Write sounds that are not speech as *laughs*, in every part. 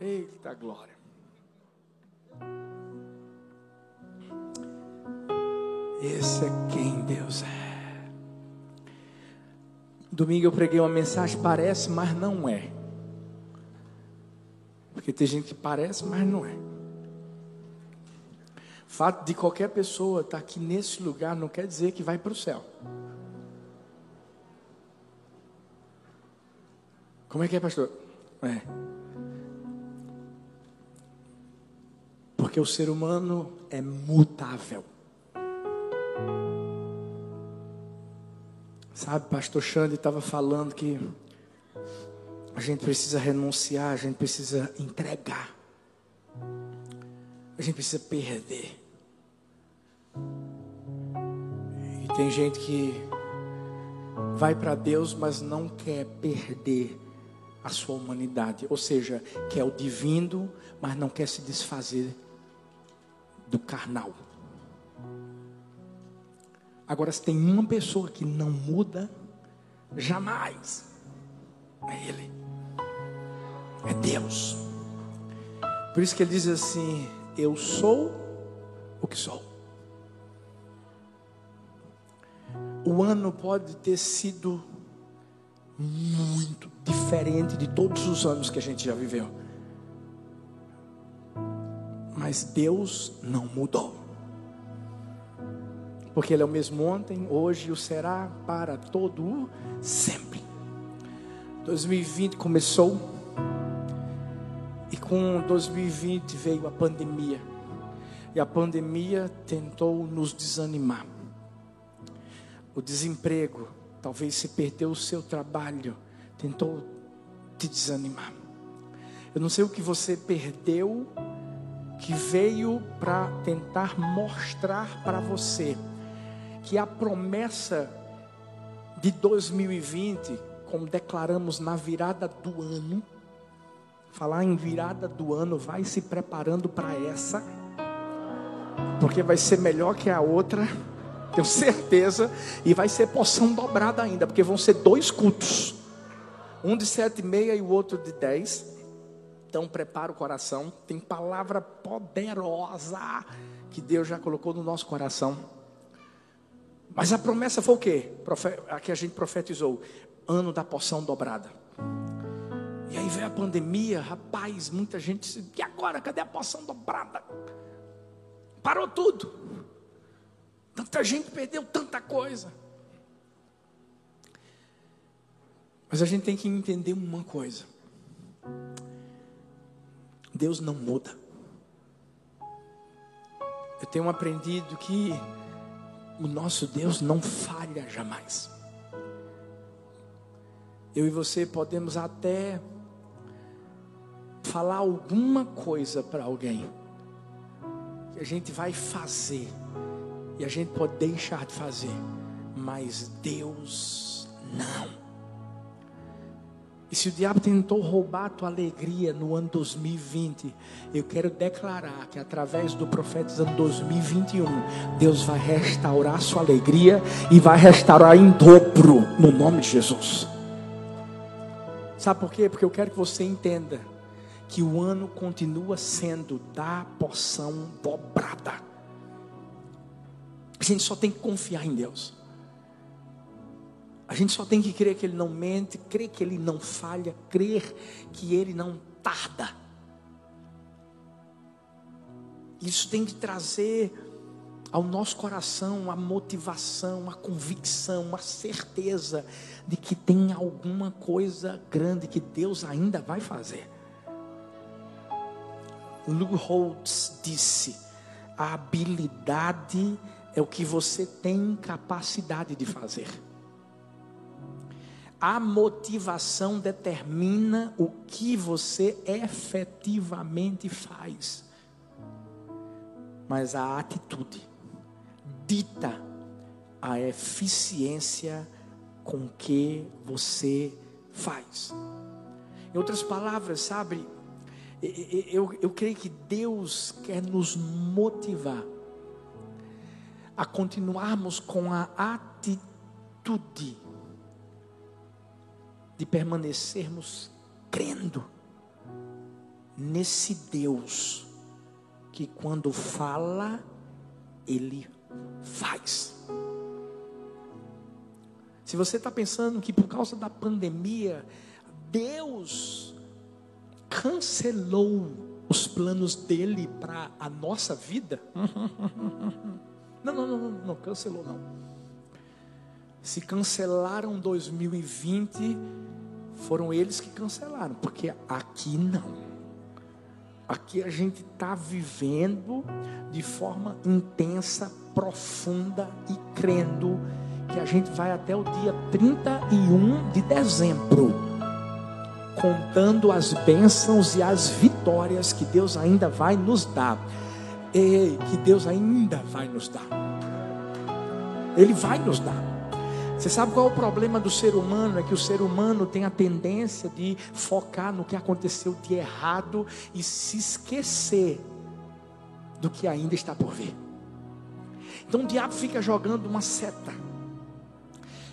Eita glória. Esse é quem Deus é. Domingo eu preguei uma mensagem, parece, mas não é. Porque tem gente que parece, mas não é. O fato de qualquer pessoa estar aqui nesse lugar não quer dizer que vai para o céu. Como é que é, pastor? É. Porque o ser humano é mutável. Sabe, pastor Xande estava falando que a gente precisa renunciar, a gente precisa entregar. A gente precisa perder. E tem gente que vai para Deus, mas não quer perder a sua humanidade. Ou seja, quer o divino, mas não quer se desfazer do carnal. Agora, se tem uma pessoa que não muda, jamais, é Ele, é Deus. Por isso que ele diz assim: Eu sou o que sou. O ano pode ter sido muito diferente de todos os anos que a gente já viveu. Mas Deus não mudou porque Ele é o mesmo ontem, hoje e o será para todo o sempre. 2020 começou e com 2020 veio a pandemia. E a pandemia tentou nos desanimar. O desemprego, talvez se perdeu o seu trabalho, tentou te desanimar. Eu não sei o que você perdeu que veio para tentar mostrar para você que a promessa de 2020, como declaramos na virada do ano, falar em virada do ano, vai se preparando para essa, porque vai ser melhor que a outra, tenho certeza, e vai ser poção dobrada ainda, porque vão ser dois cultos, um de sete e meia e o outro de dez. Então prepara o coração, tem palavra poderosa que Deus já colocou no nosso coração. Mas a promessa foi o quê? A que a gente profetizou: ano da porção dobrada. E aí veio a pandemia, rapaz, muita gente disse: e agora? Cadê a porção dobrada? Parou tudo. Tanta gente perdeu tanta coisa. Mas a gente tem que entender uma coisa: Deus não muda. Eu tenho aprendido que o nosso Deus não falha jamais. Eu e você podemos até falar alguma coisa para alguém que a gente vai fazer e a gente pode deixar de fazer, mas Deus não. E se o diabo tentou roubar a tua alegria no ano 2020, eu quero declarar que através do profetizando 2021, Deus vai restaurar a sua alegria e vai restaurar em dobro no nome de Jesus. Sabe por quê? Porque eu quero que você entenda que o ano continua sendo da porção dobrada. A gente só tem que confiar em Deus. A gente só tem que crer que Ele não mente, crer que Ele não falha, crer que Ele não tarda. Isso tem que trazer ao nosso coração a motivação, a convicção, a certeza de que tem alguma coisa grande que Deus ainda vai fazer. Lou Holtz disse: a habilidade é o que você tem capacidade de fazer. A motivação determina o que você efetivamente faz. Mas a atitude dita a eficiência com que você faz. Em outras palavras, sabe, eu, eu creio que Deus quer nos motivar a continuarmos com a atitude de permanecermos crendo nesse Deus que quando fala, ele faz. Se você está pensando que por causa da pandemia, Deus cancelou os planos dele para a nossa vida, *laughs* não, não, não, não, cancelou não. Se cancelaram 2020, foram eles que cancelaram, porque aqui não. Aqui a gente está vivendo de forma intensa, profunda e crendo que a gente vai até o dia 31 de dezembro, contando as bênçãos e as vitórias que Deus ainda vai nos dar. E que Deus ainda vai nos dar. Ele vai nos dar. Você sabe qual é o problema do ser humano? É que o ser humano tem a tendência de focar no que aconteceu de errado e se esquecer do que ainda está por vir. Então o diabo fica jogando uma seta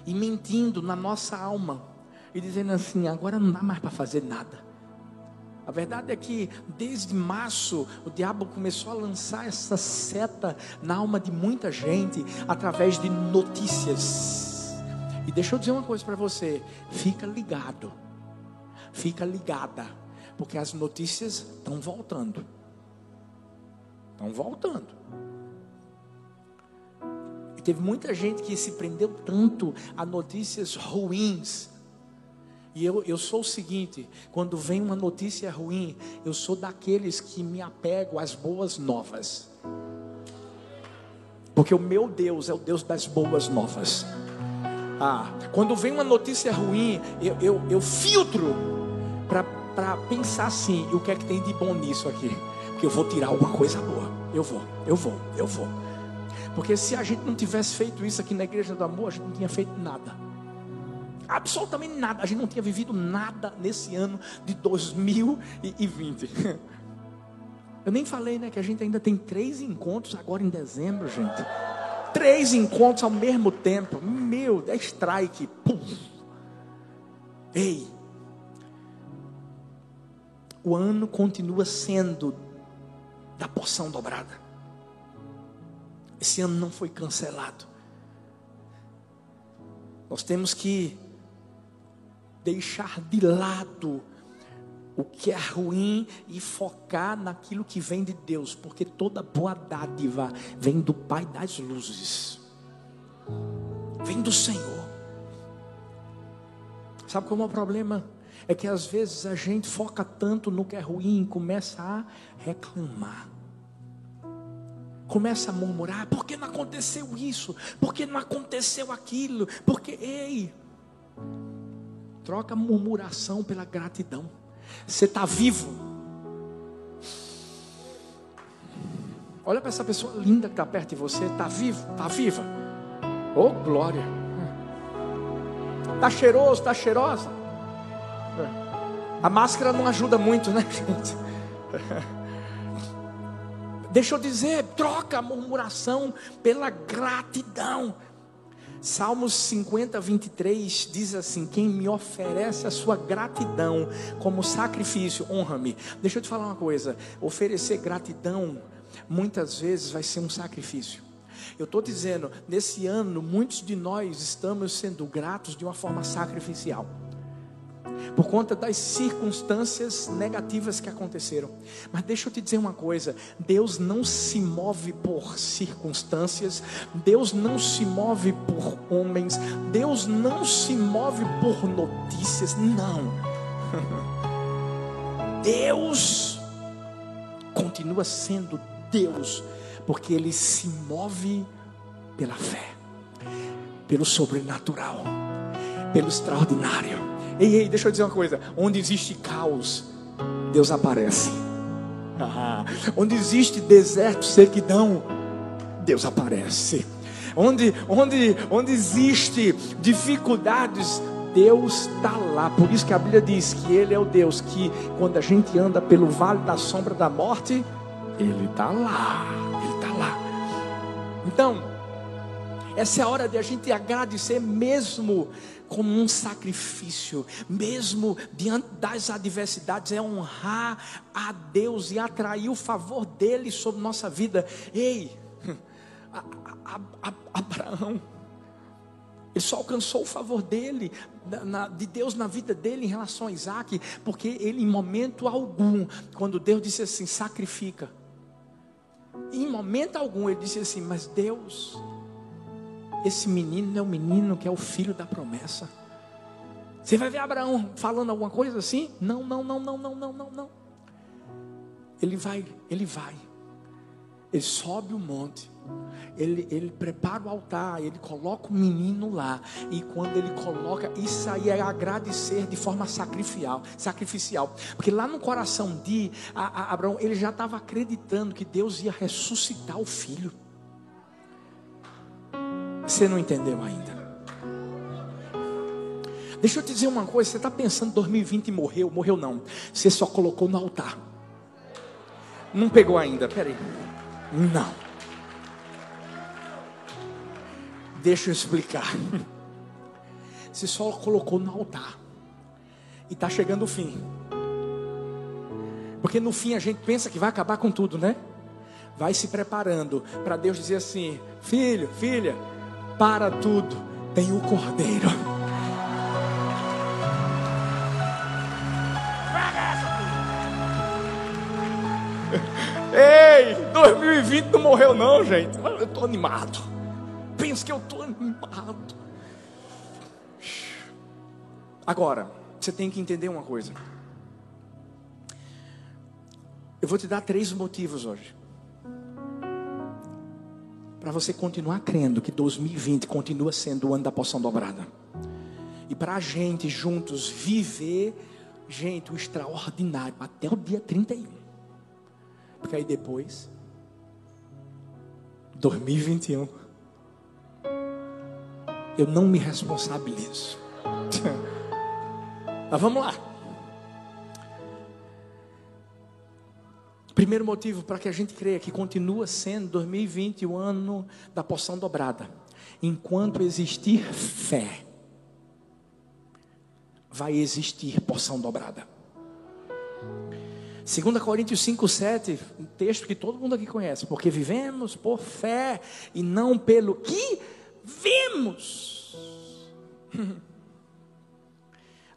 e mentindo na nossa alma e dizendo assim: agora não dá mais para fazer nada. A verdade é que desde março o diabo começou a lançar essa seta na alma de muita gente através de notícias e deixa eu dizer uma coisa para você: fica ligado, fica ligada, porque as notícias estão voltando. Estão voltando. E teve muita gente que se prendeu tanto a notícias ruins. E eu, eu sou o seguinte: quando vem uma notícia ruim, eu sou daqueles que me apego às boas novas. Porque o meu Deus é o Deus das boas novas. Ah, quando vem uma notícia ruim, eu, eu, eu filtro para pensar assim: o que é que tem de bom nisso aqui? Porque eu vou tirar alguma coisa boa. Eu vou, eu vou, eu vou. Porque se a gente não tivesse feito isso aqui na igreja do amor, a gente não tinha feito nada. Absolutamente nada. A gente não tinha vivido nada nesse ano de 2020. *laughs* Eu nem falei, né, que a gente ainda tem três encontros agora em dezembro, gente. Três encontros ao mesmo tempo. Meu, é strike. Pum. Ei. O ano continua sendo da porção dobrada. Esse ano não foi cancelado. Nós temos que deixar de lado o que é ruim e focar naquilo que vem de Deus, porque toda boa dádiva vem do Pai das luzes, vem do Senhor. Sabe como é o problema? É que às vezes a gente foca tanto no que é ruim começa a reclamar. Começa a murmurar, por que não aconteceu isso? Por que não aconteceu aquilo? Porque, ei, troca murmuração pela gratidão. Você está vivo. Olha para essa pessoa linda que está perto de você. Está vivo? Está viva? Oh, glória. Está cheiroso? Está cheirosa? A máscara não ajuda muito, né, *laughs* gente? Deixa eu dizer, troca a murmuração pela gratidão. Salmos 50, 23 diz assim: Quem me oferece a sua gratidão como sacrifício, honra-me. Deixa eu te falar uma coisa: oferecer gratidão muitas vezes vai ser um sacrifício. Eu estou dizendo, nesse ano, muitos de nós estamos sendo gratos de uma forma sacrificial por conta das circunstâncias negativas que aconteceram. Mas deixa eu te dizer uma coisa: Deus não se move por circunstâncias, Deus não se move por homens, Deus não se move por notícias, não. *laughs* Deus continua sendo Deus, porque Ele se move pela fé, pelo sobrenatural, pelo extraordinário. Ei, ei, deixa eu dizer uma coisa: onde existe caos, Deus aparece. Ah, onde existe deserto, sequidão, Deus aparece. Onde, onde, onde existe dificuldades, Deus está lá. Por isso que a Bíblia diz que Ele é o Deus que, quando a gente anda pelo vale da sombra da morte, Ele está lá. Ele está lá. Então, Essa é a hora de a gente agradecer mesmo como um sacrifício, mesmo diante das adversidades, é honrar a Deus e atrair o favor dele sobre nossa vida. Ei, *laughs* a, a, a, Abraão, ele só alcançou o favor dele, na, de Deus na vida dele em relação a Isaac, porque ele, em momento algum, quando Deus disse assim: sacrifica, em momento algum ele disse assim: mas Deus, esse menino é o menino que é o filho da promessa. Você vai ver Abraão falando alguma coisa assim? Não, não, não, não, não, não, não, não. Ele vai, ele vai. Ele sobe o monte. Ele, ele prepara o altar, ele coloca o menino lá. E quando ele coloca, isso aí é agradecer de forma sacrificial. sacrificial. Porque lá no coração de Abraão, ele já estava acreditando que Deus ia ressuscitar o filho. Você não entendeu ainda. Deixa eu te dizer uma coisa: você está pensando 2020 morreu? Morreu não. Você só colocou no altar. Não pegou ainda, peraí. Não. Deixa eu explicar. *laughs* Você só colocou no altar. E está chegando o fim. Porque no fim a gente pensa que vai acabar com tudo, né? Vai se preparando para Deus dizer assim: Filho, filha, para tudo, tem o cordeiro. Ei, 2020 não morreu não, gente. Eu estou animado. Pensa que eu estou animado. Agora, você tem que entender uma coisa. Eu vou te dar três motivos hoje para você continuar crendo que 2020 continua sendo o ano da poção dobrada. E para a gente juntos viver, gente, o extraordinário até o dia 31. Porque aí depois, 2021, eu não me responsabilizo. *laughs* Mas vamos lá. Primeiro motivo para que a gente creia que continua sendo 2020 o ano da porção dobrada. Enquanto existir fé, vai existir porção dobrada. 2 Coríntios 5, 7, um texto que todo mundo aqui conhece, porque vivemos por fé e não pelo que vemos. *laughs*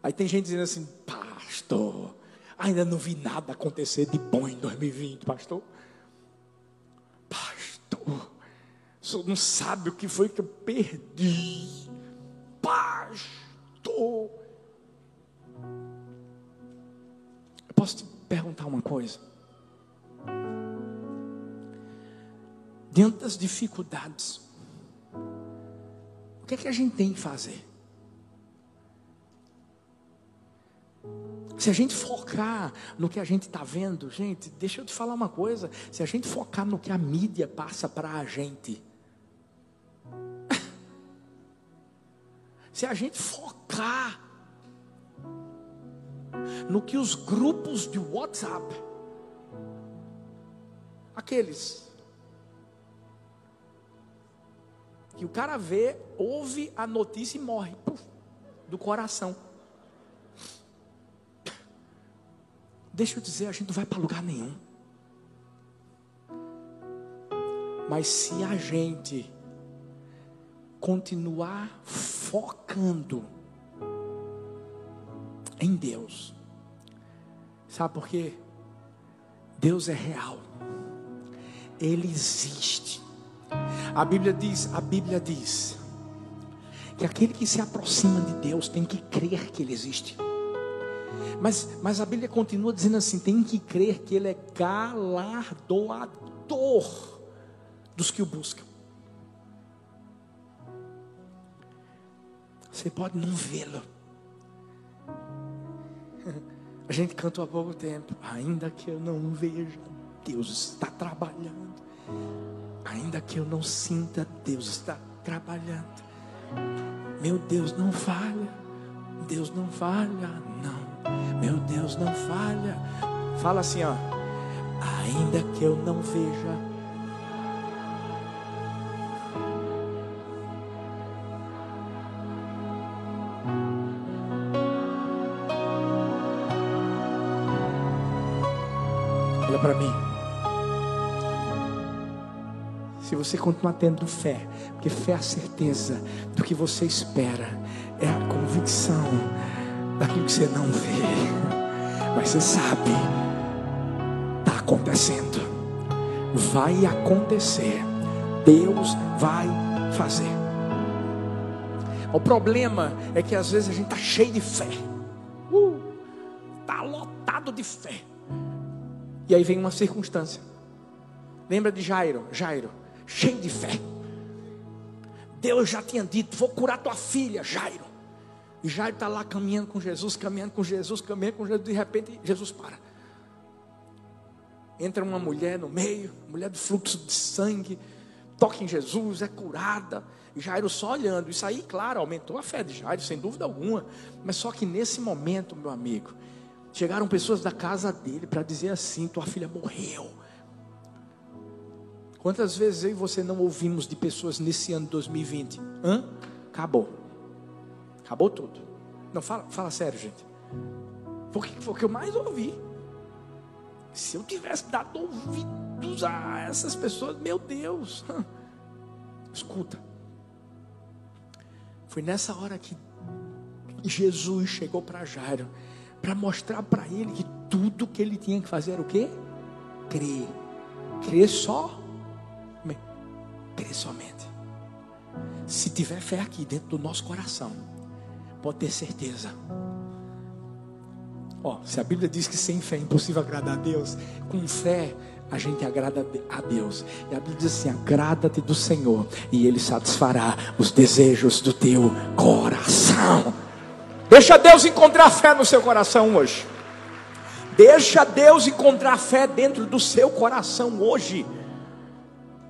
Aí tem gente dizendo assim, pastor, Ainda não vi nada acontecer de bom em 2020, pastor. Pastor, o senhor não sabe o que foi que eu perdi. Pastor. Eu posso te perguntar uma coisa? Diante das dificuldades, o que é que a gente tem que fazer? Se a gente focar no que a gente está vendo, gente, deixa eu te falar uma coisa: se a gente focar no que a mídia passa para a gente, *laughs* se a gente focar no que os grupos de WhatsApp, aqueles que o cara vê, ouve a notícia e morre do coração. Deixa eu dizer, a gente não vai para lugar nenhum. Mas se a gente continuar focando em Deus, sabe por quê? Deus é real. Ele existe. A Bíblia diz, a Bíblia diz que aquele que se aproxima de Deus tem que crer que ele existe. Mas, mas a Bíblia continua dizendo assim: tem que crer que Ele é galardoador dos que o buscam. Você pode não vê-lo. A gente cantou há pouco tempo. Ainda que eu não veja, Deus está trabalhando. Ainda que eu não sinta, Deus está trabalhando. Meu Deus não falha. Deus não falha, não. Meu Deus não falha. Fala assim, ó. Ainda que eu não veja. Olha para mim. Se você continuar tendo fé, porque fé é a certeza do que você espera, é a convicção daquilo que você não vê, mas você sabe, está acontecendo, vai acontecer, Deus vai fazer. O problema é que às vezes a gente está cheio de fé, está uh, lotado de fé, e aí vem uma circunstância. Lembra de Jairo? Jairo cheio de fé. Deus já tinha dito: Vou curar tua filha, Jairo. E Jairo está lá caminhando com Jesus, caminhando com Jesus, caminhando com Jesus. De repente, Jesus para. Entra uma mulher no meio, mulher do fluxo de sangue, toca em Jesus, é curada. Jairo só olhando. Isso aí, claro, aumentou a fé de Jairo, sem dúvida alguma. Mas só que nesse momento, meu amigo, chegaram pessoas da casa dele para dizer assim: Tua filha morreu. Quantas vezes eu e você não ouvimos de pessoas nesse ano de 2020? Hã? Acabou. Acabou tudo. Não, fala, fala sério, gente. Porque foi o que eu mais ouvi. Se eu tivesse dado ouvidos a essas pessoas, meu Deus. *laughs* Escuta. Foi nessa hora que Jesus chegou para Jairo para mostrar para ele que tudo que ele tinha que fazer era o quê? Crer. Crer só Crê somente. Se tiver fé aqui dentro do nosso coração, pode ter certeza. Ó, se a Bíblia diz que sem fé é impossível agradar a Deus, com fé a gente agrada a Deus. E a Bíblia diz assim: agrada-te do Senhor, e Ele satisfará os desejos do teu coração. Deixa Deus encontrar fé no seu coração hoje. Deixa Deus encontrar fé dentro do seu coração hoje.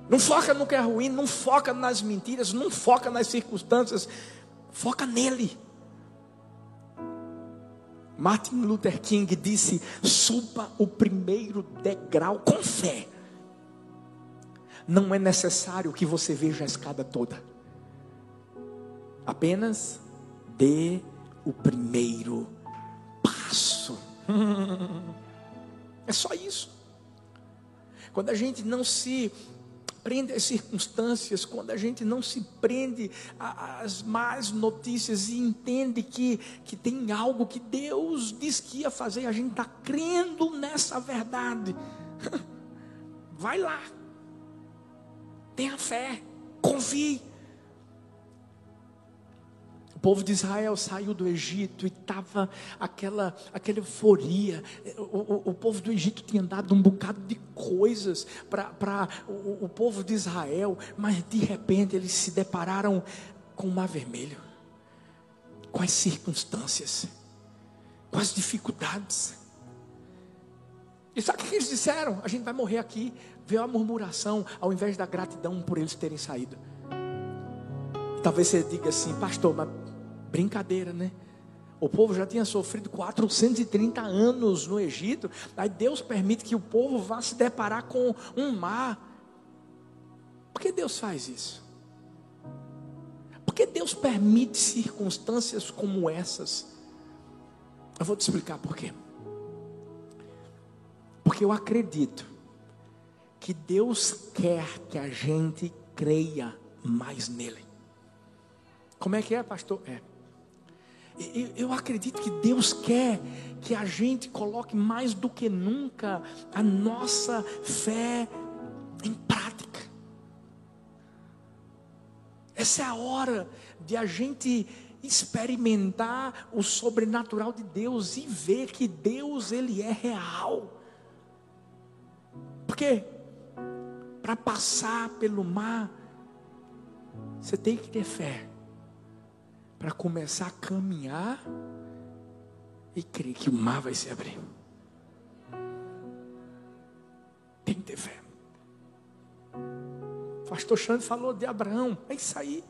Não foca no que é ruim, não foca nas mentiras, não foca nas circunstâncias, foca nele. Martin Luther King disse: suba o primeiro degrau com fé. Não é necessário que você veja a escada toda. Apenas dê o primeiro passo. *laughs* É só isso. Quando a gente não se prende às circunstâncias, quando a gente não se prende às más notícias e entende que, que tem algo que Deus diz que ia fazer, a gente está crendo nessa verdade. *laughs* Vai lá, tenha fé, confie. O povo de Israel saiu do Egito e estava aquela, aquela euforia. O, o, o, povo do Egito tinha dado um bocado de coisas para o, o povo de Israel, mas de repente eles se depararam com o mar vermelho, com as circunstâncias, com as dificuldades. E sabe o que eles disseram? A gente vai morrer aqui. Veio a murmuração ao invés da gratidão por eles terem saído. Talvez você diga assim, pastor, mas brincadeira, né? O povo já tinha sofrido 430 anos no Egito. Aí Deus permite que o povo vá se deparar com um mar. Por que Deus faz isso? Por que Deus permite circunstâncias como essas? Eu vou te explicar por quê. Porque eu acredito que Deus quer que a gente creia mais nele. Como é que é, pastor? É. Eu acredito que Deus quer que a gente coloque mais do que nunca a nossa fé em prática. Essa é a hora de a gente experimentar o sobrenatural de Deus e ver que Deus ele é real. Porque para passar pelo mar você tem que ter fé para começar a caminhar e crer que o mar vai se abrir. Tem que ter fé. O pastor Xande falou de Abraão, é isso aí.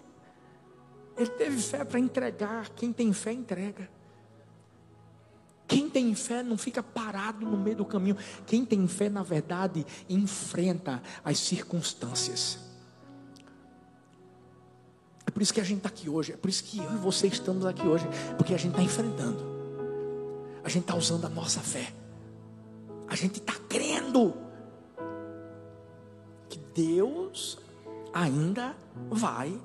Ele teve fé para entregar. Quem tem fé, entrega. Quem tem fé não fica parado no meio do caminho. Quem tem fé, na verdade, enfrenta as circunstâncias. Por isso que a gente está aqui hoje. É por isso que eu e você estamos aqui hoje. Porque a gente está enfrentando. A gente está usando a nossa fé. A gente está crendo. que Deus ainda vai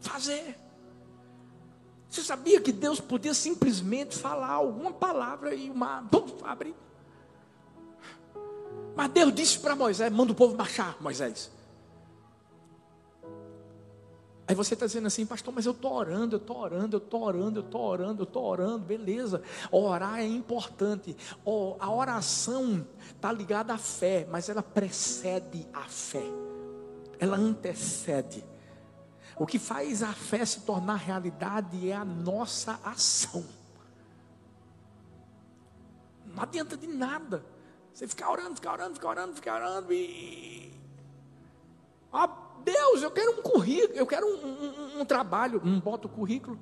fazer. Você sabia que Deus podia simplesmente falar alguma palavra e o mar abre? Mas Deus disse para Moisés: manda o povo marchar, Moisés. Aí você está dizendo assim, pastor, mas eu estou orando, eu estou orando, eu estou orando, eu estou orando, eu estou orando, beleza. Orar é importante. a oração está ligada à fé, mas ela precede a fé. Ela antecede. O que faz a fé se tornar realidade é a nossa ação. Não adianta de nada. Você ficar orando, ficar orando, ficar orando, ficar orando e. Ah, Deus, eu quero um currículo, eu quero um, um, um trabalho. Não bota o currículo.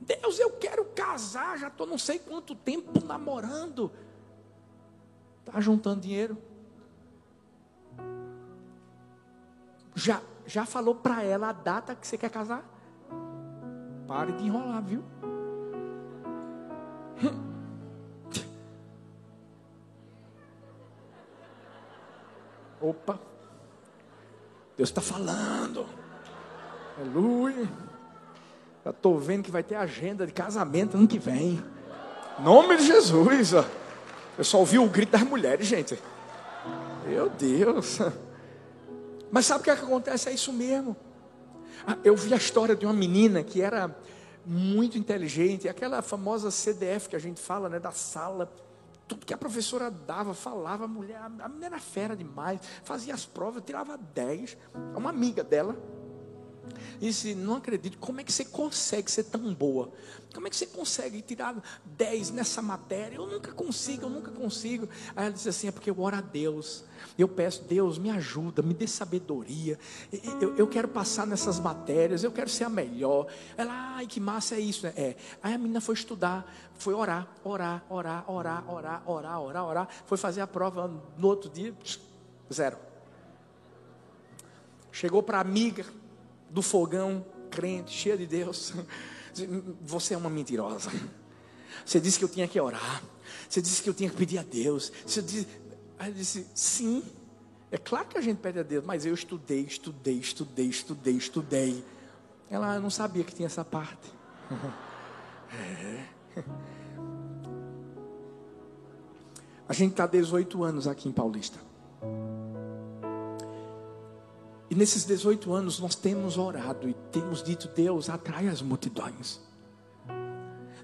Deus, eu quero casar, já estou não sei quanto tempo namorando. Está juntando dinheiro. Já, já falou para ela a data que você quer casar? Pare de enrolar, viu? *laughs* Opa, Deus está falando, aleluia. Já estou vendo que vai ter agenda de casamento ano que vem, nome de Jesus. Ó. Eu só ouvi o grito das mulheres, gente. Meu Deus. Mas sabe o que, é que acontece? É isso mesmo. Ah, eu vi a história de uma menina que era muito inteligente, aquela famosa CDF que a gente fala, né, da sala tudo que a professora dava, falava, a mulher, a mulher era fera demais, fazia as provas, tirava 10. Uma amiga dela disse: Não acredito, como é que você consegue ser tão boa? Como é que você consegue tirar 10 nessa matéria? Eu nunca consigo, eu nunca consigo. Aí ela disse assim: É porque eu oro a Deus. Eu peço, Deus, me ajuda, me dê sabedoria. Eu, eu quero passar nessas matérias, eu quero ser a melhor. Ela, ai, que massa é isso? É. Aí a menina foi estudar, foi orar, orar, orar, orar, orar, orar, orar, orar. Foi fazer a prova no outro dia, zero. Chegou para a amiga do fogão, crente, cheia de Deus. *laughs* Você é uma mentirosa. Você disse que eu tinha que orar. Você disse que eu tinha que pedir a Deus. Você disse, Aí eu disse: sim, é claro que a gente pede a Deus, mas eu estudei, estudei, estudei, estudei, estudei. Ela não sabia que tinha essa parte. *laughs* é. A gente está 18 anos aqui em Paulista. E nesses 18 anos nós temos orado e temos dito: Deus, atrai as multidões.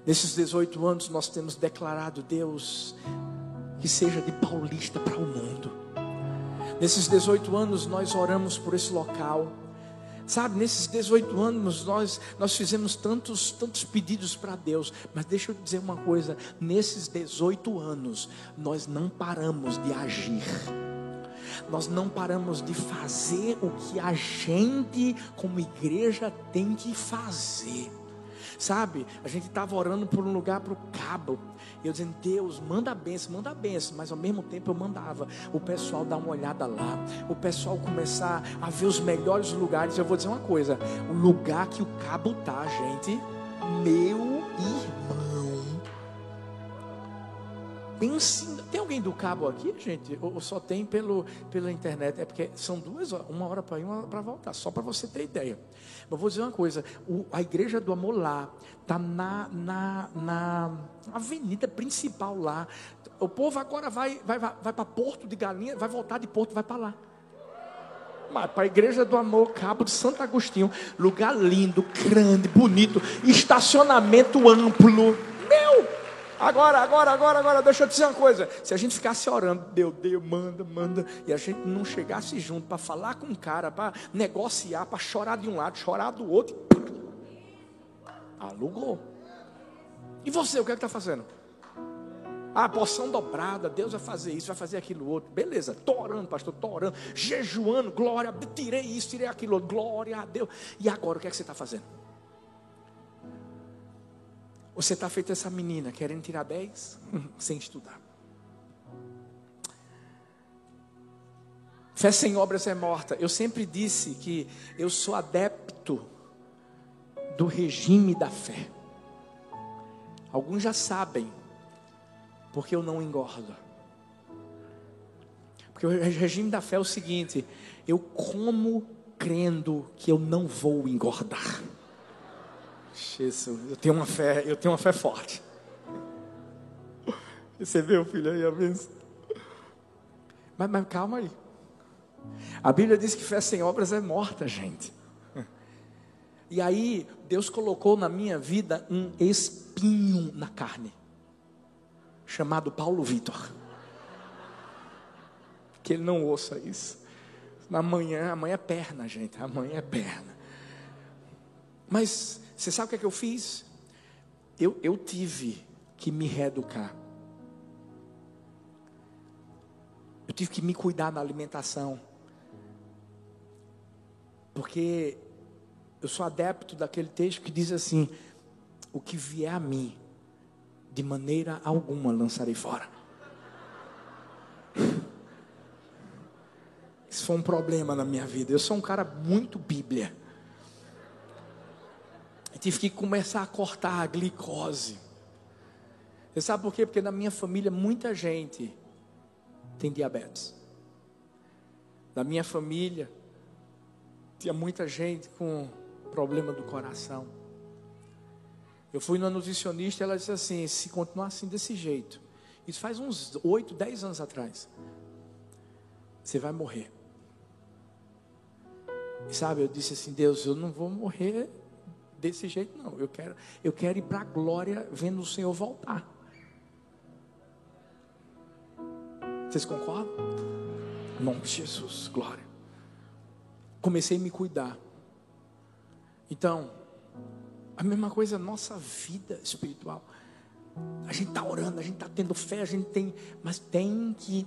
Nesses 18 anos nós temos declarado: Deus, que seja de paulista para o mundo. Nesses 18 anos nós oramos por esse local. Sabe, nesses 18 anos nós, nós fizemos tantos, tantos pedidos para Deus, mas deixa eu dizer uma coisa: nesses 18 anos nós não paramos de agir, nós não paramos de fazer o que a gente, como igreja, tem que fazer. Sabe, a gente estava orando por um lugar para o cabo. Eu dizendo, Deus, manda a benção, manda a benção. Mas ao mesmo tempo eu mandava o pessoal dar uma olhada lá. O pessoal começar a ver os melhores lugares. Eu vou dizer uma coisa: o lugar que o cabo tá, gente, meu irmão. Pense tem alguém do cabo aqui, gente? Ou só tem pelo, pela internet? É porque são duas horas, uma hora para ir, uma para voltar, só para você ter ideia. Mas vou dizer uma coisa: o, a igreja do amor lá está na, na, na avenida principal lá. O povo agora vai, vai, vai, vai para Porto de Galinha, vai voltar de Porto, vai para lá. Para a igreja do amor, Cabo de Santo Agostinho, lugar lindo, grande, bonito, estacionamento amplo. Meu! Agora, agora, agora, agora, deixa eu dizer uma coisa. Se a gente ficasse orando, Deus, Deus, manda, manda, e a gente não chegasse junto para falar com o cara, para negociar, para chorar de um lado, chorar do outro, alugou. E você, o que é que está fazendo? A porção dobrada, Deus vai fazer isso, vai fazer aquilo outro. Beleza, estou orando, pastor, estou orando, jejuando, glória, tirei isso, tirei aquilo outro, glória a Deus. E agora, o que é que você está fazendo? Você está feito essa menina querendo tirar 10 *laughs* sem estudar. Fé sem obras é morta. Eu sempre disse que eu sou adepto do regime da fé. Alguns já sabem, porque eu não engordo. Porque o regime da fé é o seguinte: eu como crendo que eu não vou engordar. Jesus, eu tenho uma fé, eu tenho uma fé forte. O filho aí, a vez? Mas, mas calma aí. A Bíblia diz que fé sem obras é morta, gente. E aí, Deus colocou na minha vida um espinho na carne, chamado Paulo Vitor. Que ele não ouça isso. Amanhã, amanhã é perna, gente. Amanhã é perna. Mas você sabe o que, é que eu fiz? Eu, eu tive que me reeducar. Eu tive que me cuidar na alimentação. Porque eu sou adepto daquele texto que diz assim: O que vier a mim, de maneira alguma lançarei fora. *laughs* Isso foi um problema na minha vida. Eu sou um cara muito Bíblia. Tive que começar a cortar a glicose. Você sabe por quê? Porque na minha família muita gente tem diabetes. Na minha família tinha muita gente com problema do coração. Eu fui na nutricionista e ela disse assim: se continuar assim desse jeito, isso faz uns 8, 10 anos atrás, você vai morrer. E sabe, eu disse assim: Deus, eu não vou morrer desse jeito, não. Eu quero, eu quero ir para a glória vendo o Senhor voltar. Vocês concordam? Em nome de Jesus, glória. Comecei a me cuidar. Então, a mesma coisa, nossa vida espiritual. A gente está orando, a gente está tendo fé, a gente tem, mas tem que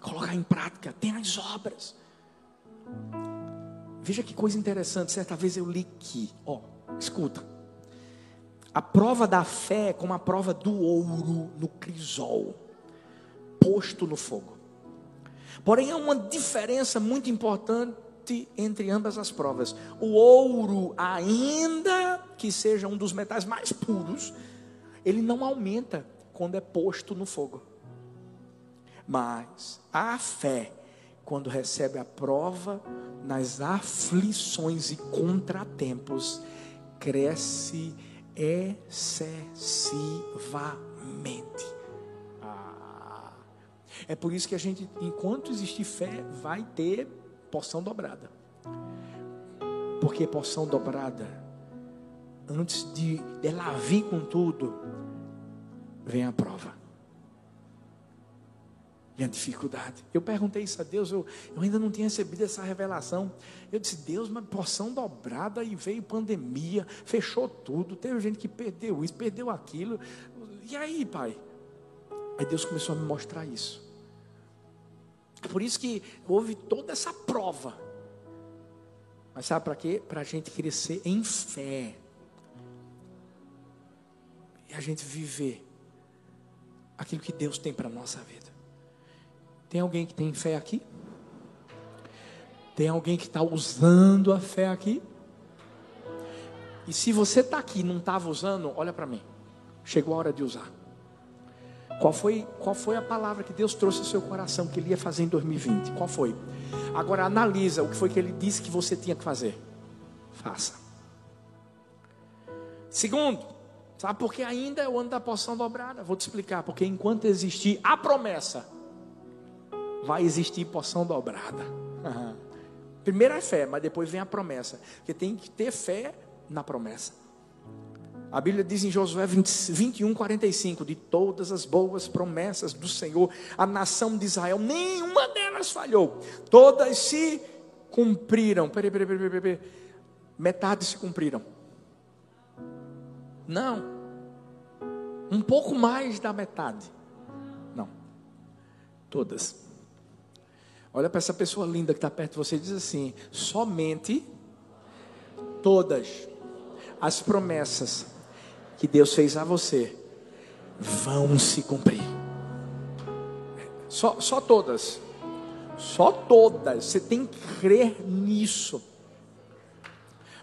colocar em prática, tem as obras. Veja que coisa interessante, certa vez eu li que, ó, escuta. A prova da fé é como a prova do ouro no crisol, posto no fogo. Porém, há uma diferença muito importante entre ambas as provas. O ouro, ainda que seja um dos metais mais puros, ele não aumenta quando é posto no fogo. Mas a fé quando recebe a prova, nas aflições e contratempos, cresce excessivamente. Ah. É por isso que a gente, enquanto existir fé, vai ter porção dobrada. Porque porção dobrada, antes de ela vir com tudo, vem a prova minha dificuldade. Eu perguntei isso a Deus, eu, eu ainda não tinha recebido essa revelação. Eu disse, Deus, uma porção dobrada e veio pandemia, fechou tudo, teve gente que perdeu isso, perdeu aquilo. E aí, pai? Aí Deus começou a me mostrar isso. Por isso que houve toda essa prova. Mas sabe para quê? Para a gente crescer em fé. E a gente viver aquilo que Deus tem para a nossa vida. Tem alguém que tem fé aqui? Tem alguém que está usando a fé aqui? E se você está aqui e não estava usando, olha para mim. Chegou a hora de usar. Qual foi, qual foi a palavra que Deus trouxe ao seu coração que Ele ia fazer em 2020? Qual foi? Agora analisa o que foi que Ele disse que você tinha que fazer. Faça. Segundo, sabe por que ainda é o ano da poção dobrada? Vou te explicar. Porque enquanto existir a promessa, vai existir porção dobrada. *laughs* Primeiro é fé, mas depois vem a promessa. Porque tem que ter fé na promessa. A Bíblia diz em Josué 20, 21, 45: De todas as boas promessas do Senhor, a nação de Israel, nenhuma delas falhou, todas se cumpriram. Peraí, peraí, peraí, peraí, peraí. Metade se cumpriram. Não, um pouco mais da metade. Não, todas. Olha para essa pessoa linda que está perto de você e diz assim: somente todas as promessas que Deus fez a você vão se cumprir. Só, só todas. Só todas. Você tem que crer nisso.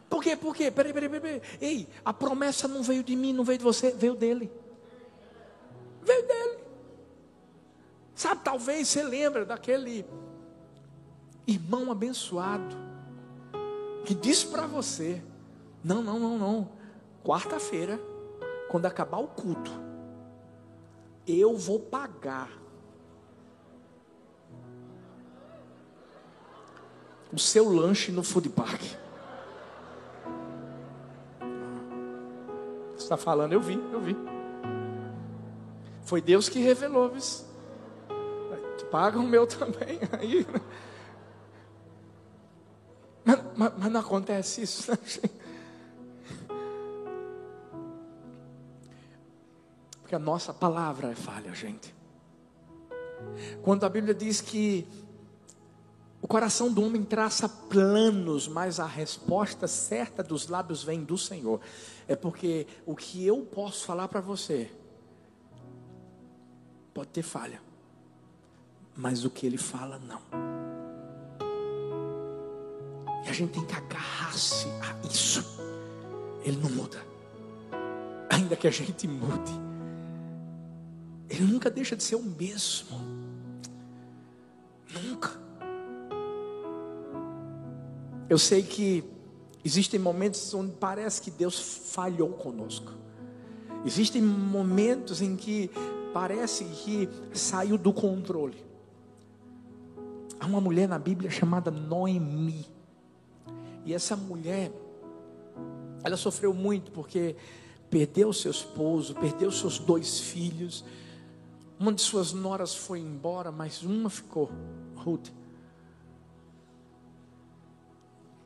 Por quê? Por quê? Peraí, peraí, peraí. Ei, a promessa não veio de mim, não veio de você, veio dele. Veio dele. Sabe, talvez você lembra daquele irmão abençoado que disse para você: não, não, não, não. Quarta-feira, quando acabar o culto, eu vou pagar o seu lanche no food park. Você está falando, eu vi, eu vi. Foi Deus que revelou, isso. Paga o meu *laughs* também. Aí, mas, mas, não acontece isso, né, Porque a nossa palavra é falha, gente. Quando a Bíblia diz que o coração do homem traça planos, mas a resposta certa dos lábios vem do Senhor. É porque o que eu posso falar para você pode ter falha, mas o que ele fala, não. E a gente tem que agarrar-se a isso. Ele não muda, ainda que a gente mude. Ele nunca deixa de ser o mesmo. Nunca. Eu sei que existem momentos onde parece que Deus falhou conosco. Existem momentos em que parece que saiu do controle. Há uma mulher na Bíblia chamada Noemi. E essa mulher, ela sofreu muito porque perdeu seu esposo, perdeu seus dois filhos uma de suas noras foi embora, mas uma ficou, Ruth.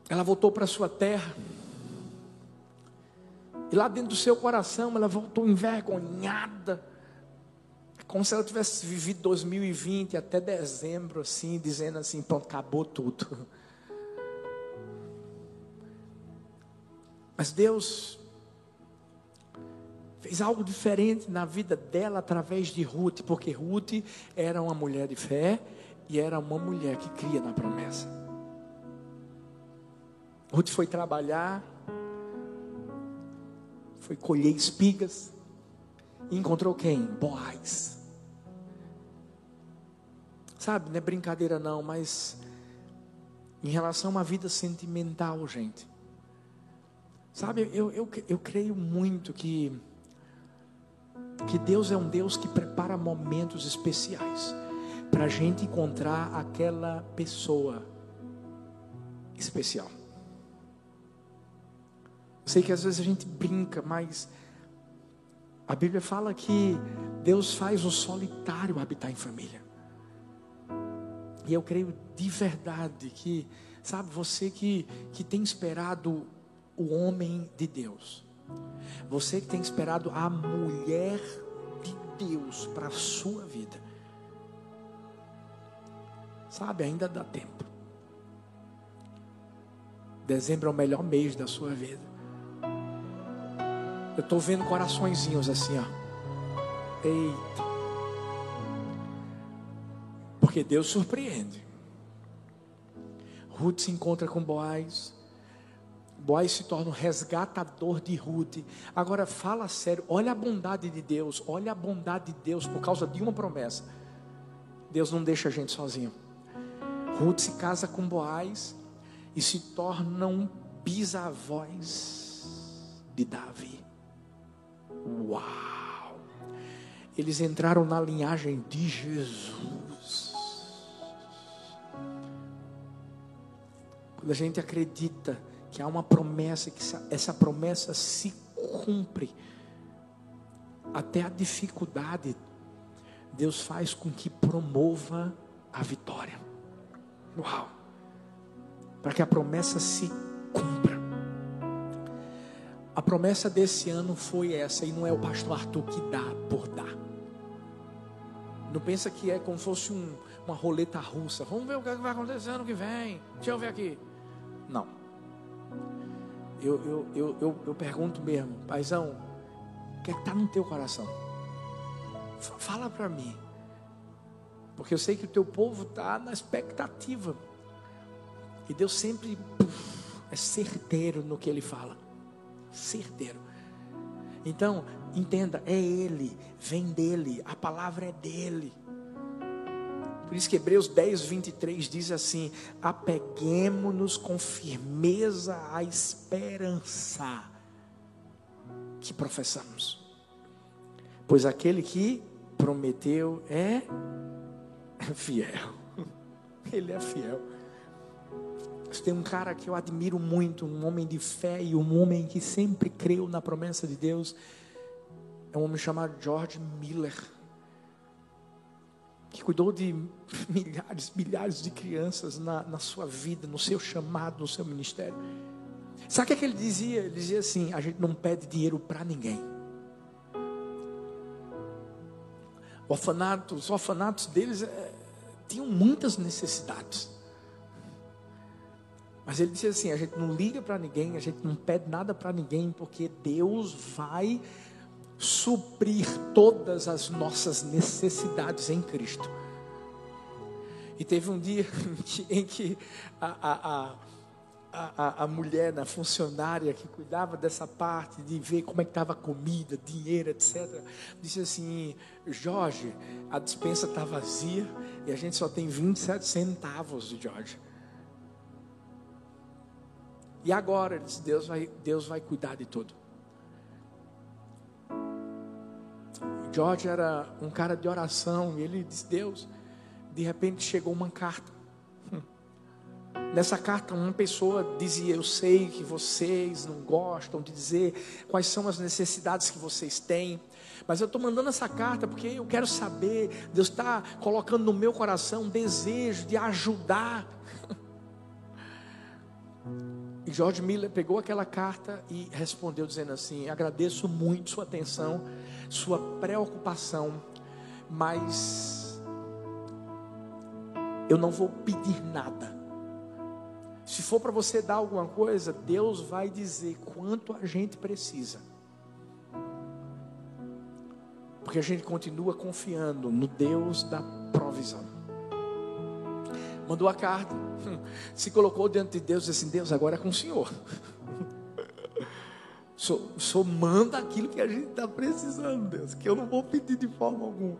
Ela voltou para sua terra. E lá dentro do seu coração, ela voltou envergonhada. Como se ela tivesse vivido 2020 até dezembro, assim, dizendo assim: pronto, acabou tudo. Mas Deus fez algo diferente na vida dela através de Ruth, porque Ruth era uma mulher de fé e era uma mulher que cria na promessa. Ruth foi trabalhar, foi colher espigas, e encontrou quem? Boaz. Sabe, não é brincadeira não, mas em relação uma vida sentimental, gente. Sabe, eu, eu, eu creio muito que que Deus é um Deus que prepara momentos especiais para a gente encontrar aquela pessoa especial. Sei que às vezes a gente brinca, mas a Bíblia fala que Deus faz o solitário habitar em família. E eu creio de verdade que, sabe, você que, que tem esperado o homem de Deus, você que tem esperado a mulher de Deus para a sua vida. Sabe, ainda dá tempo. Dezembro é o melhor mês da sua vida. Eu estou vendo coraçõezinhos assim, ó. Eita. Porque Deus surpreende. Ruth se encontra com Boaz. Boaz se torna o resgatador de Ruth. Agora fala sério, olha a bondade de Deus, olha a bondade de Deus por causa de uma promessa. Deus não deixa a gente sozinho. Ruth se casa com Boaz e se tornam bisavós de Davi. Uau! Eles entraram na linhagem de Jesus. Quando a gente acredita que há uma promessa, que essa promessa se cumpre. Até a dificuldade, Deus faz com que promova a vitória. Uau! Para que a promessa se cumpra. A promessa desse ano foi essa, e não é o pastor Arthur que dá por dar. Não pensa que é como se fosse um, uma roleta russa. Vamos ver o que é vai acontecer ano que vem. Deixa eu ver aqui. Eu, eu, eu, eu, eu pergunto mesmo, paizão, o que é está no teu coração? Fala para mim. Porque eu sei que o teu povo está na expectativa. E Deus sempre é certeiro no que Ele fala. Certeiro. Então, entenda, é Ele, vem dele, a palavra é dele. Por isso que Hebreus 10, 23 diz assim: apeguemos-nos com firmeza à esperança que professamos. Pois aquele que prometeu é fiel. *laughs* Ele é fiel. Tem um cara que eu admiro muito, um homem de fé e um homem que sempre creu na promessa de Deus. É um homem chamado George Miller que cuidou de *laughs* milhares, milhares de crianças na, na sua vida, no seu chamado, no seu ministério. Sabe o que, é que ele dizia? Ele dizia assim: a gente não pede dinheiro para ninguém. Orfanato, os orfanatos deles é, tinham muitas necessidades. Mas ele dizia assim: a gente não liga para ninguém, a gente não pede nada para ninguém, porque Deus vai suprir todas as nossas necessidades em Cristo. E teve um dia *laughs* em que a, a, a, a, mulher, a funcionária que cuidava dessa parte, de ver como é que estava a comida, dinheiro, etc., disse assim: Jorge, a dispensa está vazia e a gente só tem 27 centavos, Jorge. E agora, disse, Deus vai, Deus vai cuidar de tudo. George era um cara de oração e ele disse: Deus, de repente chegou uma carta. Nessa carta, uma pessoa dizia: Eu sei que vocês não gostam de dizer quais são as necessidades que vocês têm, mas eu estou mandando essa carta porque eu quero saber. Deus está colocando no meu coração um desejo de ajudar. *laughs* E George Miller pegou aquela carta e respondeu dizendo assim: Agradeço muito sua atenção, sua preocupação, mas eu não vou pedir nada. Se for para você dar alguma coisa, Deus vai dizer quanto a gente precisa. Porque a gente continua confiando no Deus da provisão mandou a carta, *laughs* se colocou diante de Deus e disse assim: Deus, agora é com o Senhor. O senhor, o senhor manda aquilo que a gente está precisando, Deus, que eu não vou pedir de forma alguma.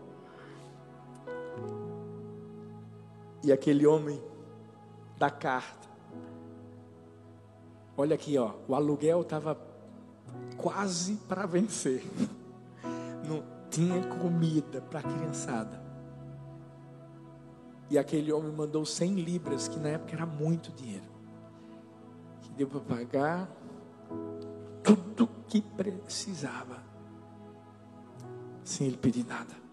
E aquele homem da carta, olha aqui, ó, o aluguel estava quase para vencer, não tinha comida para a criançada. E aquele homem mandou 100 libras, que na época era muito dinheiro. Que deu para pagar tudo que precisava, sem ele pedir nada.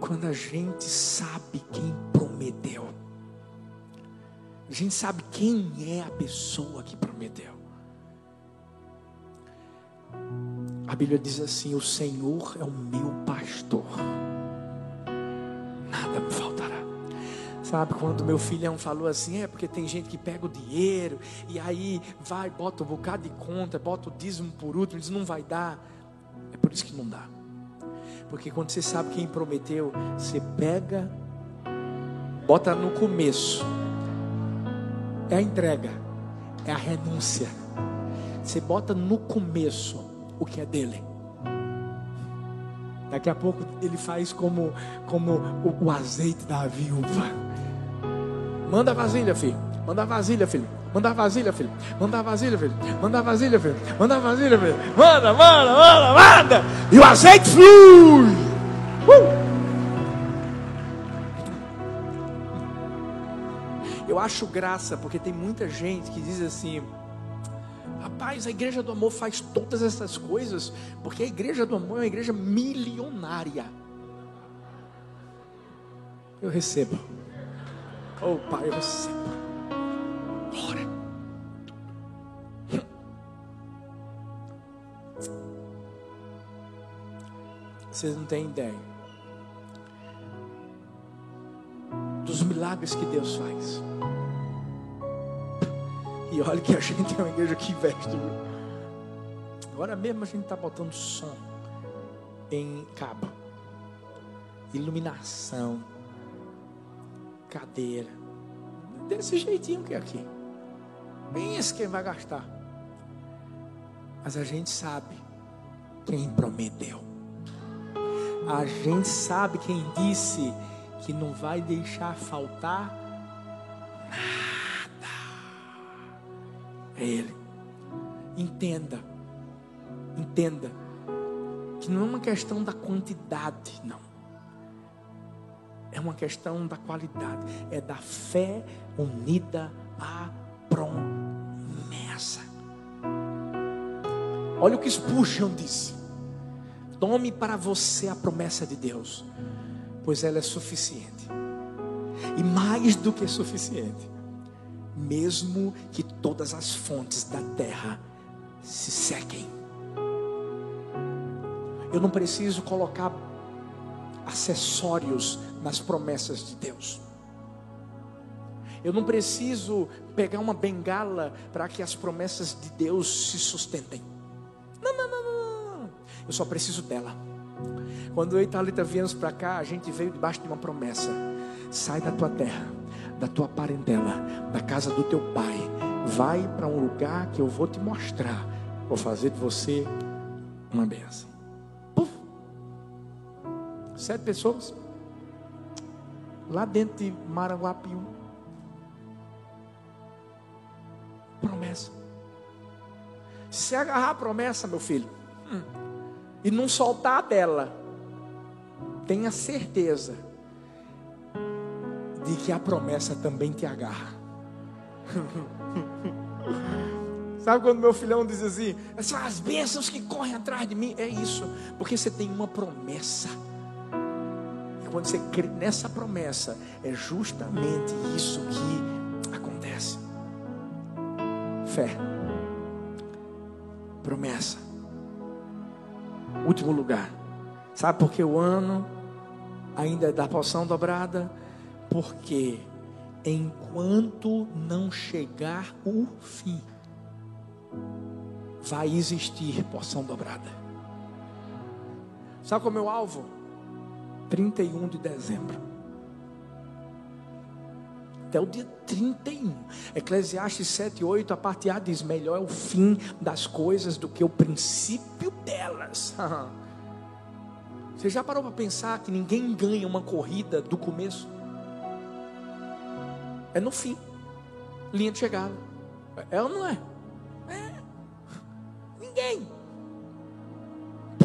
Quando a gente sabe quem prometeu, a gente sabe quem é a pessoa que prometeu. A Bíblia diz assim: O Senhor é o meu pastor, nada me faltará. Sabe, quando meu filhão falou assim, é porque tem gente que pega o dinheiro e aí vai, bota um bocado de conta, bota o dízimo por último, diz não vai dar. É por isso que não dá. Porque quando você sabe quem prometeu, você pega, bota no começo. É a entrega, é a renúncia. Você bota no começo o que é dele. Daqui a pouco ele faz como, como o, o azeite da viúva. Manda a vasilha, filho. Manda a vasilha, filho. Manda a vasilha, filho. Manda a vasilha, filho. Manda a vasilha, filho. Manda a vasilha, filho. Manda, manda, manda, manda. E o azeite flui. Uh! Eu acho graça, porque tem muita gente que diz assim: Rapaz, a igreja do amor faz todas essas coisas, porque a igreja do amor é uma igreja milionária. Eu recebo. Oh, Pai, recebo. Glória. Vocês não têm ideia dos milagres que Deus faz. E olha que a gente é uma igreja que investe. Agora mesmo a gente está botando som em cabo, iluminação, cadeira, desse jeitinho que é aqui. Bem esse quem vai gastar. Mas a gente sabe quem prometeu. A gente sabe quem disse que não vai deixar faltar nada. É Ele. Entenda, entenda, que não é uma questão da quantidade, não. É uma questão da qualidade, é da fé unida à promessa. Olha o que Spurgeon disse. Tome para você a promessa de Deus, pois ela é suficiente. E mais do que suficiente. Mesmo que todas as fontes da terra se sequem. Eu não preciso colocar acessórios nas promessas de Deus. Eu não preciso pegar uma bengala para que as promessas de Deus se sustentem. Não, não, não, não, não. Eu só preciso dela. Quando eu e Thalita viemos para cá, a gente veio debaixo de uma promessa: sai da tua terra, da tua parentela, da casa do teu pai, vai para um lugar que eu vou te mostrar. Vou fazer de você uma benção. Sete pessoas. Lá dentro de Maranguapiú. Promessa. Se você agarrar a promessa, meu filho, hum, e não soltar dela, tenha certeza de que a promessa também te agarra. *laughs* Sabe quando meu filhão diz assim: as bênçãos que correm atrás de mim? É isso, porque você tem uma promessa. Quando você crê nessa promessa, é justamente isso que acontece. Fé, promessa. Último lugar. Sabe por que o ano ainda é da poção dobrada? Porque enquanto não chegar o fim, vai existir porção dobrada. Sabe qual é o meu alvo? 31 de dezembro. Até o dia 31. Eclesiastes 7, 8, a parte A diz: Melhor é o fim das coisas do que o princípio delas. *laughs* Você já parou para pensar que ninguém ganha uma corrida do começo? É no fim. Linha de chegada. É ou não é? É. Ninguém.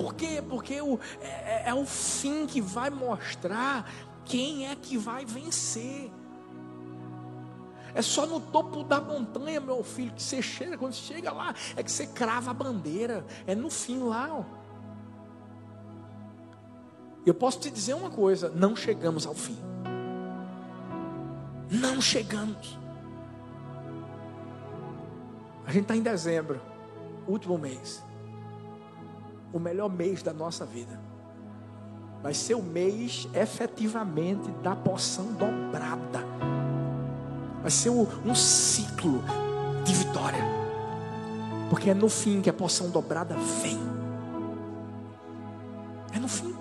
Por quê? Porque o, é, é, é o fim que vai mostrar quem é que vai vencer. É só no topo da montanha, meu filho, que você chega. Quando você chega lá, é que você crava a bandeira. É no fim lá, ó. Eu posso te dizer uma coisa: não chegamos ao fim. Não chegamos. A gente está em dezembro, último mês. O melhor mês da nossa vida. Vai ser o mês efetivamente da porção dobrada. Vai ser um, ciclo de vitória. Porque é no fim que a porção dobrada vem. É no fim.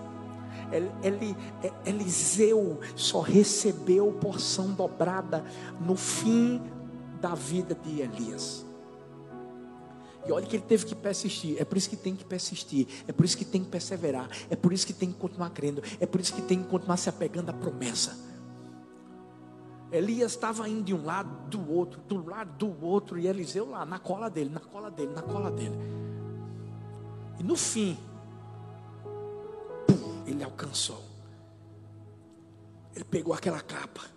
Ele, é, Eliseu só recebeu porção dobrada no fim da vida de Elias. E olha que ele teve que persistir. É por isso que tem que persistir. É por isso que tem que perseverar. É por isso que tem que continuar crendo. É por isso que tem que continuar se apegando à promessa. Elias estava indo de um lado, do outro, do lado do outro, e Eliseu lá, na cola dele, na cola dele, na cola dele. E no fim, ele alcançou. Ele pegou aquela capa.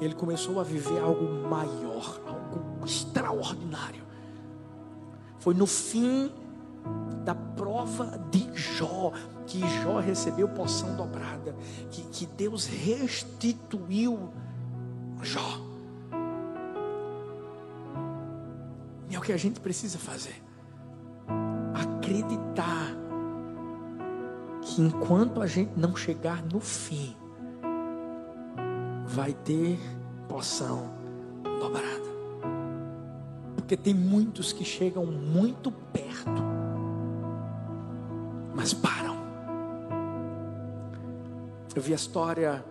Ele começou a viver algo maior, algo extraordinário. Foi no fim da prova de Jó que Jó recebeu porção dobrada, que, que Deus restituiu Jó. E é o que a gente precisa fazer. Acreditar que enquanto a gente não chegar no fim, vai ter porção dobrada. Porque tem muitos que chegam muito perto, mas param. Eu vi a história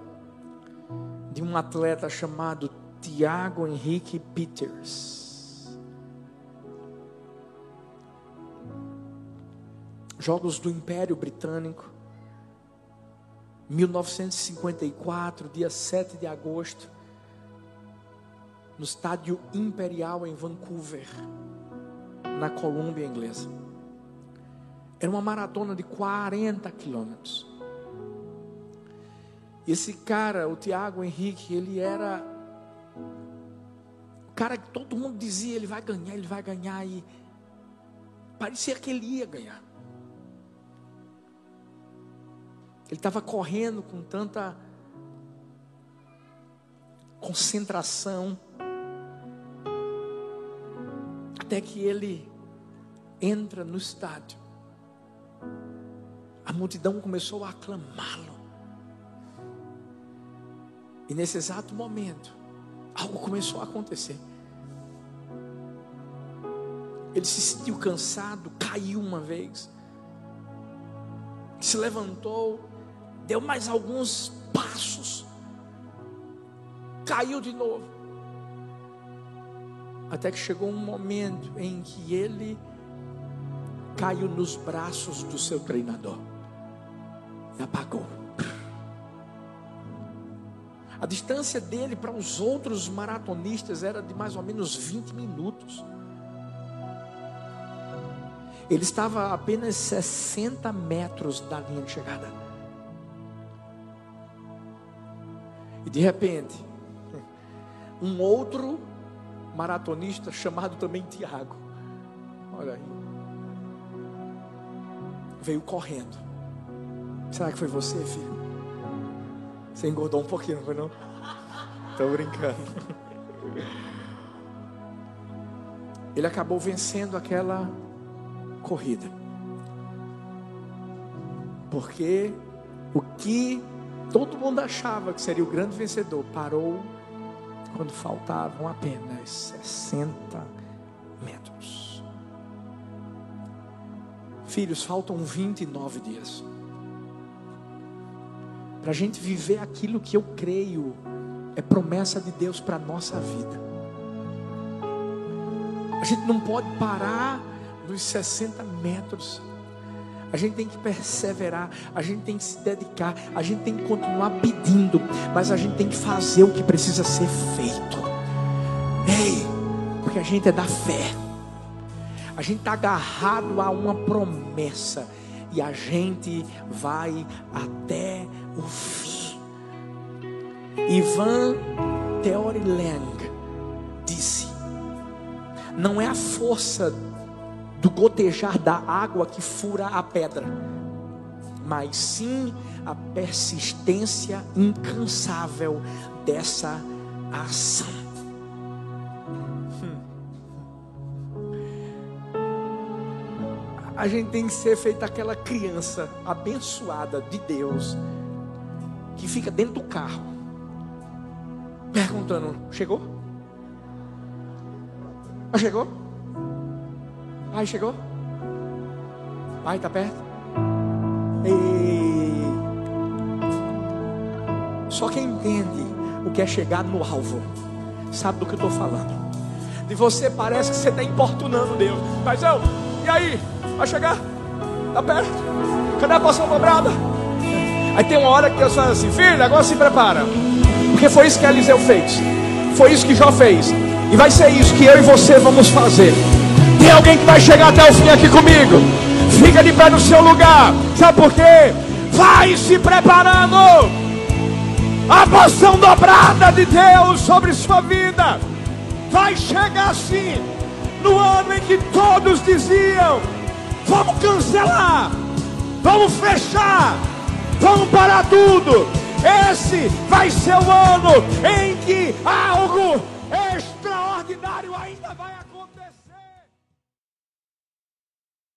de um atleta chamado Tiago Henrique Peters. Jogos do Império Britânico, 1954, dia 7 de agosto, no estádio Imperial em Vancouver, na Colômbia Inglesa. Era uma maratona de 40 quilômetros. Esse cara, o Tiago Henrique, ele era o cara que todo mundo dizia, ele vai ganhar, ele vai ganhar e parecia que ele ia ganhar. Ele estava correndo com tanta concentração, até que ele entra no estádio. A multidão começou a aclamá-lo. E nesse exato momento, algo começou a acontecer. Ele se sentiu cansado, caiu uma vez, se levantou, deu mais alguns passos, caiu de novo. Até que chegou um momento em que ele caiu nos braços do seu treinador e apagou. A distância dele para os outros maratonistas era de mais ou menos 20 minutos. Ele estava a apenas 60 metros da linha de chegada. E de repente, um outro maratonista chamado também Tiago, olha aí, veio correndo. Será que foi você, filho? Você engordou um pouquinho, não foi não? *laughs* Tô brincando. *laughs* Ele acabou vencendo aquela corrida. Porque o que todo mundo achava que seria o grande vencedor parou quando faltavam apenas 60 metros. Filhos, faltam 29 dias para a gente viver aquilo que eu creio é promessa de Deus para a nossa vida. A gente não pode parar nos 60 metros. A gente tem que perseverar, a gente tem que se dedicar, a gente tem que continuar pedindo, mas a gente tem que fazer o que precisa ser feito. Ei, porque a gente é da fé, a gente está agarrado a uma promessa e a gente vai até o fim. Ivan Teorilang disse: Não é a força do gotejar da água que fura a pedra, mas sim a persistência incansável dessa ação. a gente tem que ser feita aquela criança abençoada de Deus que fica dentro do carro perguntando: chegou? Ah, chegou? Pai, chegou? Pai, está perto? E... Só quem entende o que é chegar no alvo sabe do que eu estou falando. De você parece que você está importunando Deus, mas eu, e aí? Vai chegar? Está perto? Cadê a poção dobrada? Aí tem uma hora que Deus fala assim: Filho, agora se prepara. Porque foi isso que Eliseu fez. Foi isso que Jó fez. E vai ser isso que eu e você vamos fazer. Tem alguém que vai chegar até o fim aqui comigo? Fica de pé no seu lugar. Sabe por quê? Vai se preparando. A poção dobrada de Deus sobre sua vida vai chegar assim. No ano em que todos diziam: Vamos cancelar. Vamos fechar. Vamos parar tudo. Esse vai ser o ano em que algo extraordinário ainda.